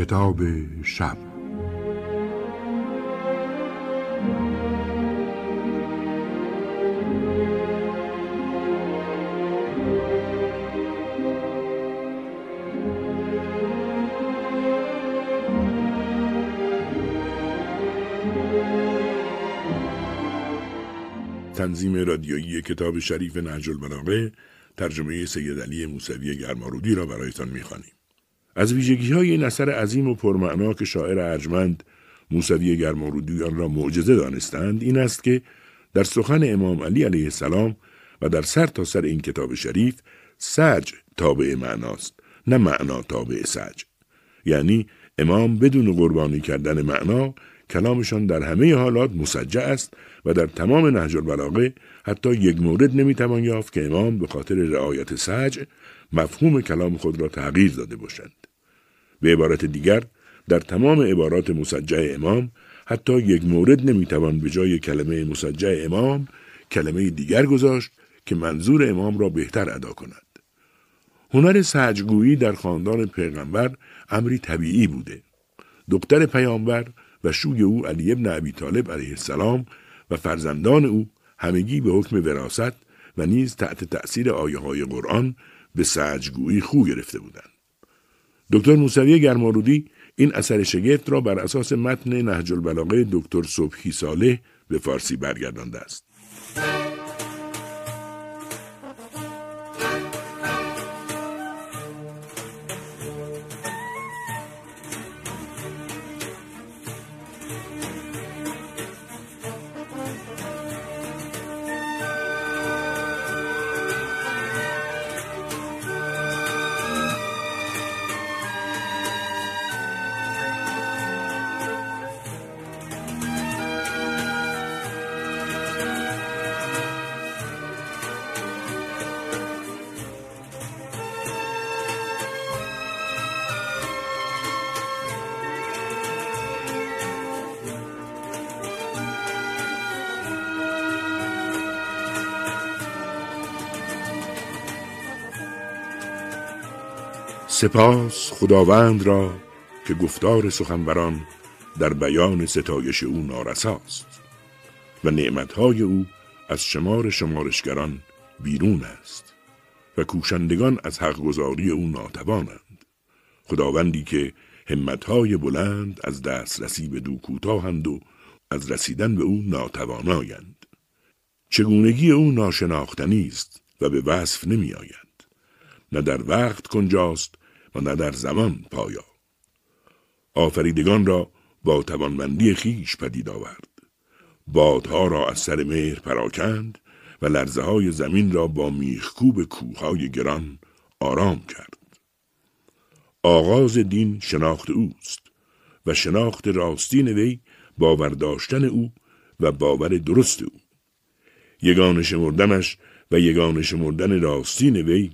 کتاب شب. تنظیم رادیویی کتاب شریف نهج البلاغه ترجمه سید علی موسوی گرمارودی را برایتان می‌خوانیم. از ویژگی های این اثر عظیم و پرمعنا که شاعر ارجمند موسوی گرمارودی آن را معجزه دانستند این است که در سخن امام علی علیه السلام و در سر تا سر این کتاب شریف سج تابع معناست نه معنا تابع سج یعنی امام بدون قربانی کردن معنا کلامشان در همه حالات مسجع است و در تمام نهج البلاغه حتی یک مورد نمی‌توان یافت که امام به خاطر رعایت سج مفهوم کلام خود را تغییر داده باشند. به عبارت دیگر در تمام عبارات مسجع امام حتی یک مورد نمی‌توان به جای کلمه مسجع امام کلمه دیگر گذاشت که منظور امام را بهتر ادا کند. هنر سجگویی در خاندان پیغمبر امری طبیعی بوده. دختر پیامبر و شوی او علی ابن ابی طالب علیه السلام و فرزندان او همگی به حکم وراست و نیز تحت تأثیر آیه های قرآن به سجگویی خو گرفته بودند. دکتر موسوی گرمارودی این اثر شگفت را بر اساس متن نهج البلاغه دکتر صبحی صالح به فارسی برگردانده است. سپاس خداوند را که گفتار سخنوران در بیان ستایش او نارساست و نعمتهای او از شمار شمارشگران بیرون است و کوشندگان از حق گذاری او ناتوانند خداوندی که همتهای بلند از دسترسی به دو کوتاهند و از رسیدن به او ناتوانایند چگونگی او ناشناختنی است و به وصف نمی آید. نه در وقت کنجاست و نه در زمان پایا. آفریدگان را با توانمندی خیش پدید آورد. بادها را از سر مهر پراکند و لرزه های زمین را با میخکوب کوههای گران آرام کرد. آغاز دین شناخت اوست و شناخت راستین وی باور داشتن او و باور درست او. یگان شمردنش و یگان شمردن راستین وی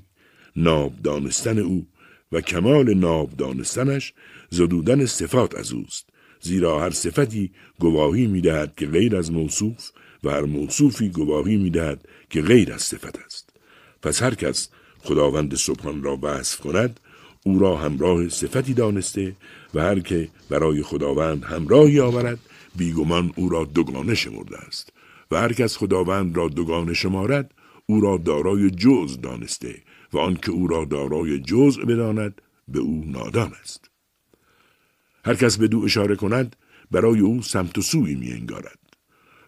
ناب دانستن او و کمال ناب دانستنش زدودن صفات از اوست. زیرا هر صفتی گواهی می‌دهد که غیر از موصوف و هر موصوفی گواهی می‌دهد که غیر از صفت است. پس هر کس خداوند سبحان را وصف کند او را همراه صفتی دانسته و هر که برای خداوند همراهی آورد بیگمان او را دوگانه شمرده است. و هر کس خداوند را دوگانه شمارد او را دارای جز دانسته و آنکه او را دارای جزء بداند به او نادان است. هر کس به دو اشاره کند برای او سمت و سوی می انگارد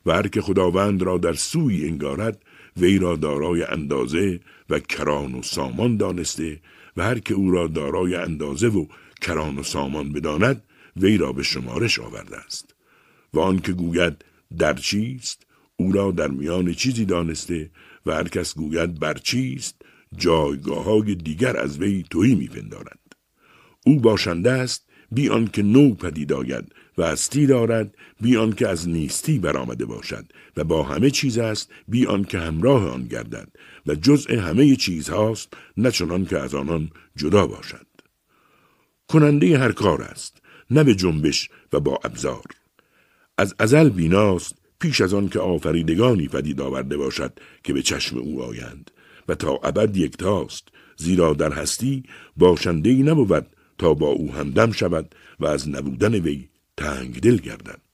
و هر که خداوند را در سوی انگارد وی را دارای اندازه و کران و سامان دانسته و هر که او را دارای اندازه و کران و سامان بداند وی را به شمارش آورده است. و آنکه گوید در چیست او را در میان چیزی دانسته و هر کس گوید بر چیست جایگاه های دیگر از وی تویی میپندارند او باشنده است بی آنکه نو پدید آید و هستی دارد بی آنکه از نیستی برآمده باشد و با همه چیز است بی آنکه همراه آن گردد و جزء همه چیزهاست نه چنان که از آنان جدا باشد. کننده هر کار است نه به جنبش و با ابزار. از ازل بیناست پیش از آن که آفریدگانی پدید آورده باشد که به چشم او آیند. و تا ابد یکتاست زیرا در هستی باشنده ای نبود تا با او همدم شود و از نبودن وی تنگ دل گردد.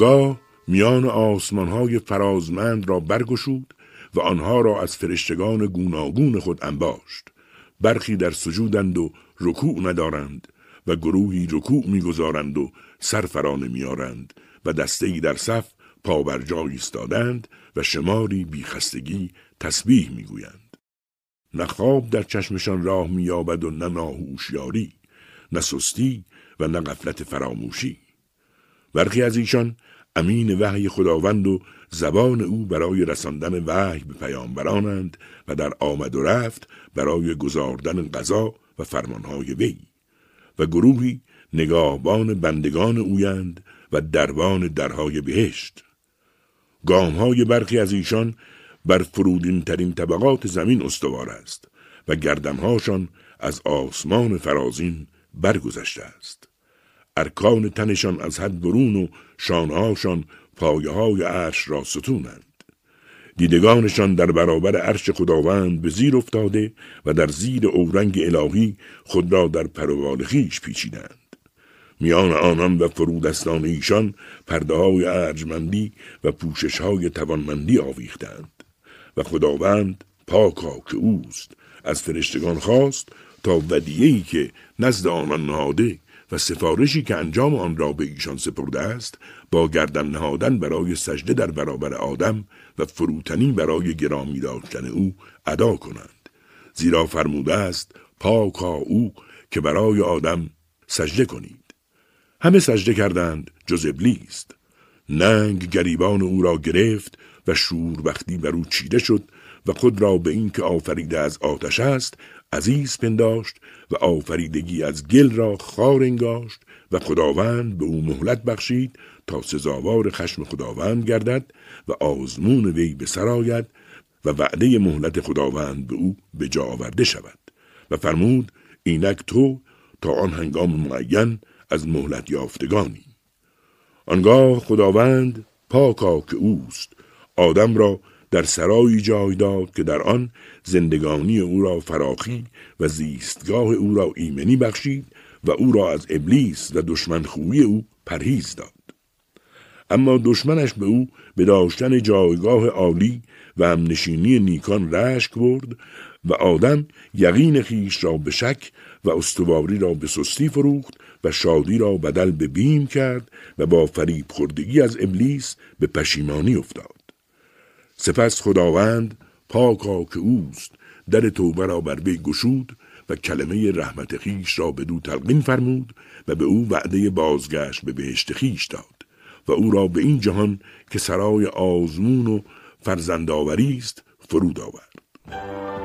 آنگاه میان آسمانهای فرازمند را برگشود و آنها را از فرشتگان گوناگون خود انباشت. برخی در سجودند و رکوع ندارند و گروهی رکوع می‌گذارند و سرفرانه میارند و دستهای در صف پا بر جا ایستادند و شماری بیخستگی تسبیح می‌گویند. نه خواب در چشمشان راه مییابد و نه ناهوشیاری نه سستی و نه غفلت فراموشی. برخی از ایشان امین وحی خداوند و زبان او برای رساندن وحی به پیامبرانند و در آمد و رفت برای گذاردن قضا و فرمانهای وی. و گروهی نگاهبان بندگان اویند و دربان درهای بهشت. گامهای برخی از ایشان بر فرودین ترین طبقات زمین استوار است و گردمهاشان از آسمان فرازین برگذشته است. ارکان تنشان از حد برون و شانهاشان پایه های عرش را ستونند. دیدگانشان در برابر عرش خداوند به زیر افتاده و در زیر اورنگ الهی خود را در پروال خیش پیچیدند. میان آنان و فرودستان ایشان پرده های ارجمندی و پوشش های توانمندی آویختند و خداوند پاکا که اوست از فرشتگان خواست تا ودیهی که نزد آنان نهاده و سفارشی که انجام آن را به ایشان سپرده است با گردن نهادن برای سجده در برابر آدم و فروتنی برای گرامی داشتن او ادا کنند. زیرا فرموده است پاکا او که برای آدم سجده کنید. همه سجده کردند جز ابلیس ننگ گریبان او را گرفت و شور وقتی بر او چیده شد و خود را به اینکه آفریده از آتش است عزیز پنداشت و آفریدگی از گل را خار انگاشت و خداوند به او مهلت بخشید تا سزاوار خشم خداوند گردد و آزمون وی به سرایت و وعده مهلت خداوند به او به جا آورده شود و فرمود اینک تو تا آن هنگام معین از مهلت یافتگانی. آنگاه خداوند پاکا که اوست آدم را در سرایی جای داد که در آن زندگانی او را فراخی و زیستگاه او را ایمنی بخشید و او را از ابلیس و دشمن خوبی او پرهیز داد. اما دشمنش به او به داشتن جایگاه عالی و همنشینی نیکان رشک برد و آدم یقین خیش را به شک و استواری را به سستی فروخت و شادی را بدل به بیم کرد و با فریب خوردگی از ابلیس به پشیمانی افتاد. سپس خداوند پاکا که اوست در توبه را بر وی گشود و کلمه رحمت خیش را به دو تلقین فرمود و به او وعده بازگشت به بهشت خیش داد و او را به این جهان که سرای آزمون و فرزندآوری است فرود آورد.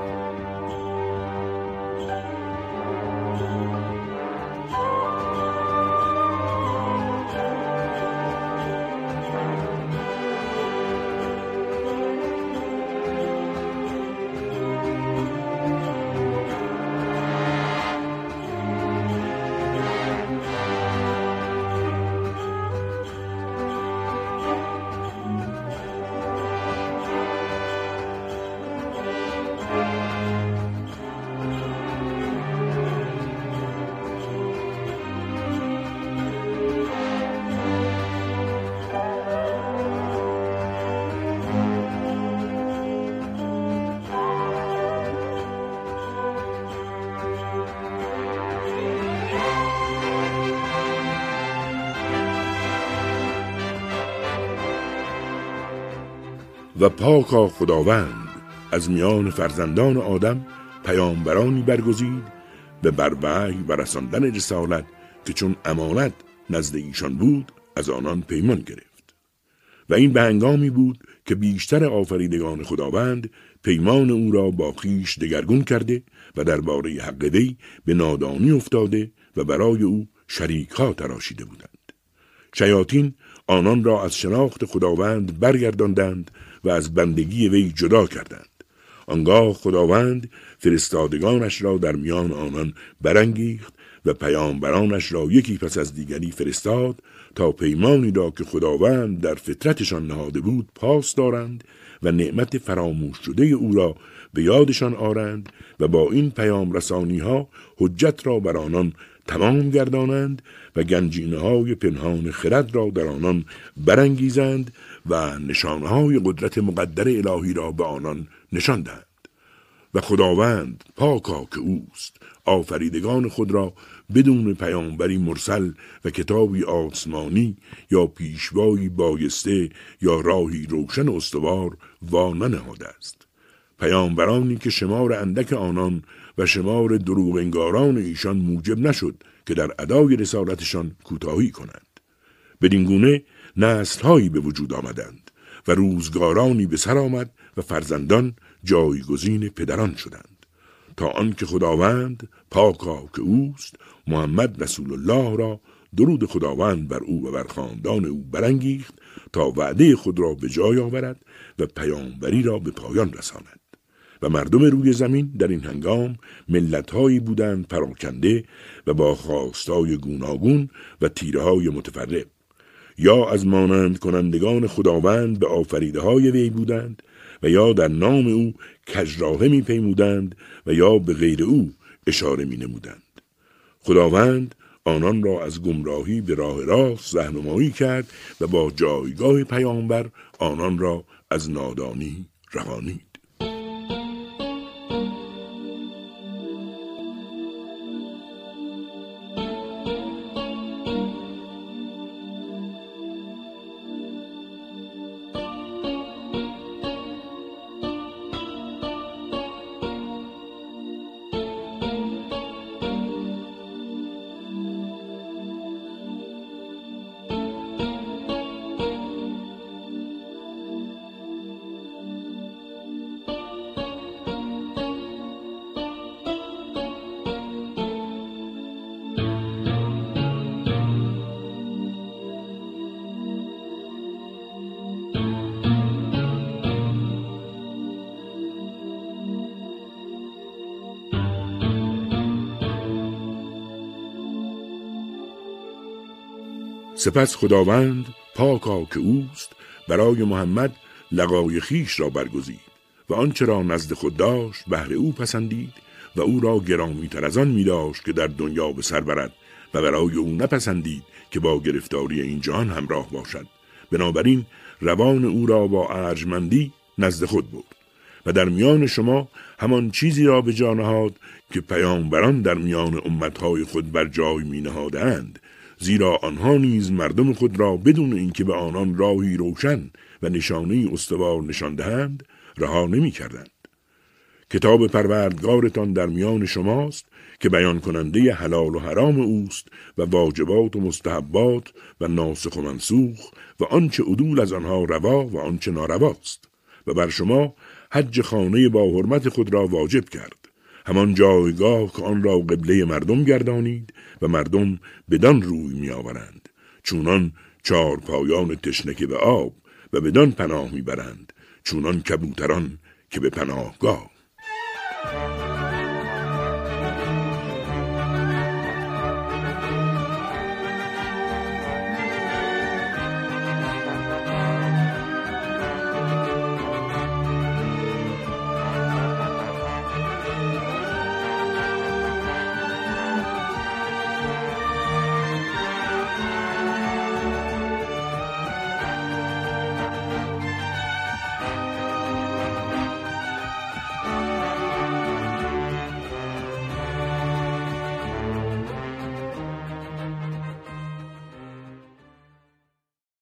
و پاکا خداوند. از میان فرزندان آدم پیامبرانی برگزید به بر و رساندن رسالت که چون امانت نزد ایشان بود از آنان پیمان گرفت. و این به هنگامی بود که بیشتر آفریدگان خداوند پیمان او را با خیش دگرگون کرده و درباره حق وی به نادانی افتاده و برای او شریک ها تراشیده بودند. شیاطین آنان را از شناخت خداوند برگرداندند و از بندگی وی جدا کردند. آنگاه خداوند فرستادگانش را در میان آنان برانگیخت و پیامبرانش را یکی پس از دیگری فرستاد تا پیمانی را که خداوند در فطرتشان نهاده بود پاس دارند و نعمت فراموش شده او را به یادشان آرند و با این پیام رسانی ها حجت را بر آنان تمام گردانند و گنجینه های پنهان خرد را در آنان برانگیزند و نشانه های قدرت مقدر الهی را به آنان نشان دهند و خداوند پاکا که اوست آفریدگان خود را بدون پیامبری مرسل و کتابی آسمانی یا پیشوایی بایسته یا راهی روشن استوار وا ننهاده است. پیامبرانی که شمار اندک آنان و شمار دروغ انگاران ایشان موجب نشد که در ادای رسالتشان کوتاهی کنند. بدین گونه نسلهایی به وجود آمدند و روزگارانی به سر آمد و فرزندان جایگزین پدران شدند. تا آنکه خداوند پاکا که اوست محمد رسول الله را درود خداوند بر او و بر خاندان او برانگیخت تا وعده خود را به جای آورد و پیامبری را به پایان رساند. و مردم روی زمین در این هنگام ملتهایی بودند پراکنده و با خواستای گوناگون و تیره های متفرق. یا از مانند کنندگان خداوند به آفریده های وی بودند و یا در نام او کجراهه می پیمودند و یا به غیر او اشاره می نمودند. خداوند آنان را از گمراهی به راه راست رهنمایی کرد و با جایگاه پیامبر آنان را از نادانی رهانید. سپس خداوند پاکا که اوست برای محمد لقای خیش را برگزید و آنچه را نزد خود داشت بهر او پسندید و او را گرامی تر از آن می داشت که در دنیا به سر برد و برای او نپسندید که با گرفتاری این جهان همراه باشد. بنابراین روان او را با ارجمندی نزد خود برد و در میان شما همان چیزی را به جا نهاد که پیامبران در میان امتهای خود بر جای می نهادند زیرا آنها نیز مردم خود را بدون اینکه به آنان راهی روشن و نشانه استوار نشان دهند رها نمی کردند. کتاب پروردگارتان در میان شماست که بیان کننده حلال و حرام اوست و واجبات و مستحبات و ناسخ و منسوخ و آنچه عدول از آنها روا و آنچه نارواست و بر شما حج خانه با حرمت خود را واجب کرد همان جایگاه که آن را قبله مردم گردانید و مردم بدان روی می آورند چونان چار پایان تشنه به آب و بدان پناه می‌برند. چونان کبوتران که به پناهگاه.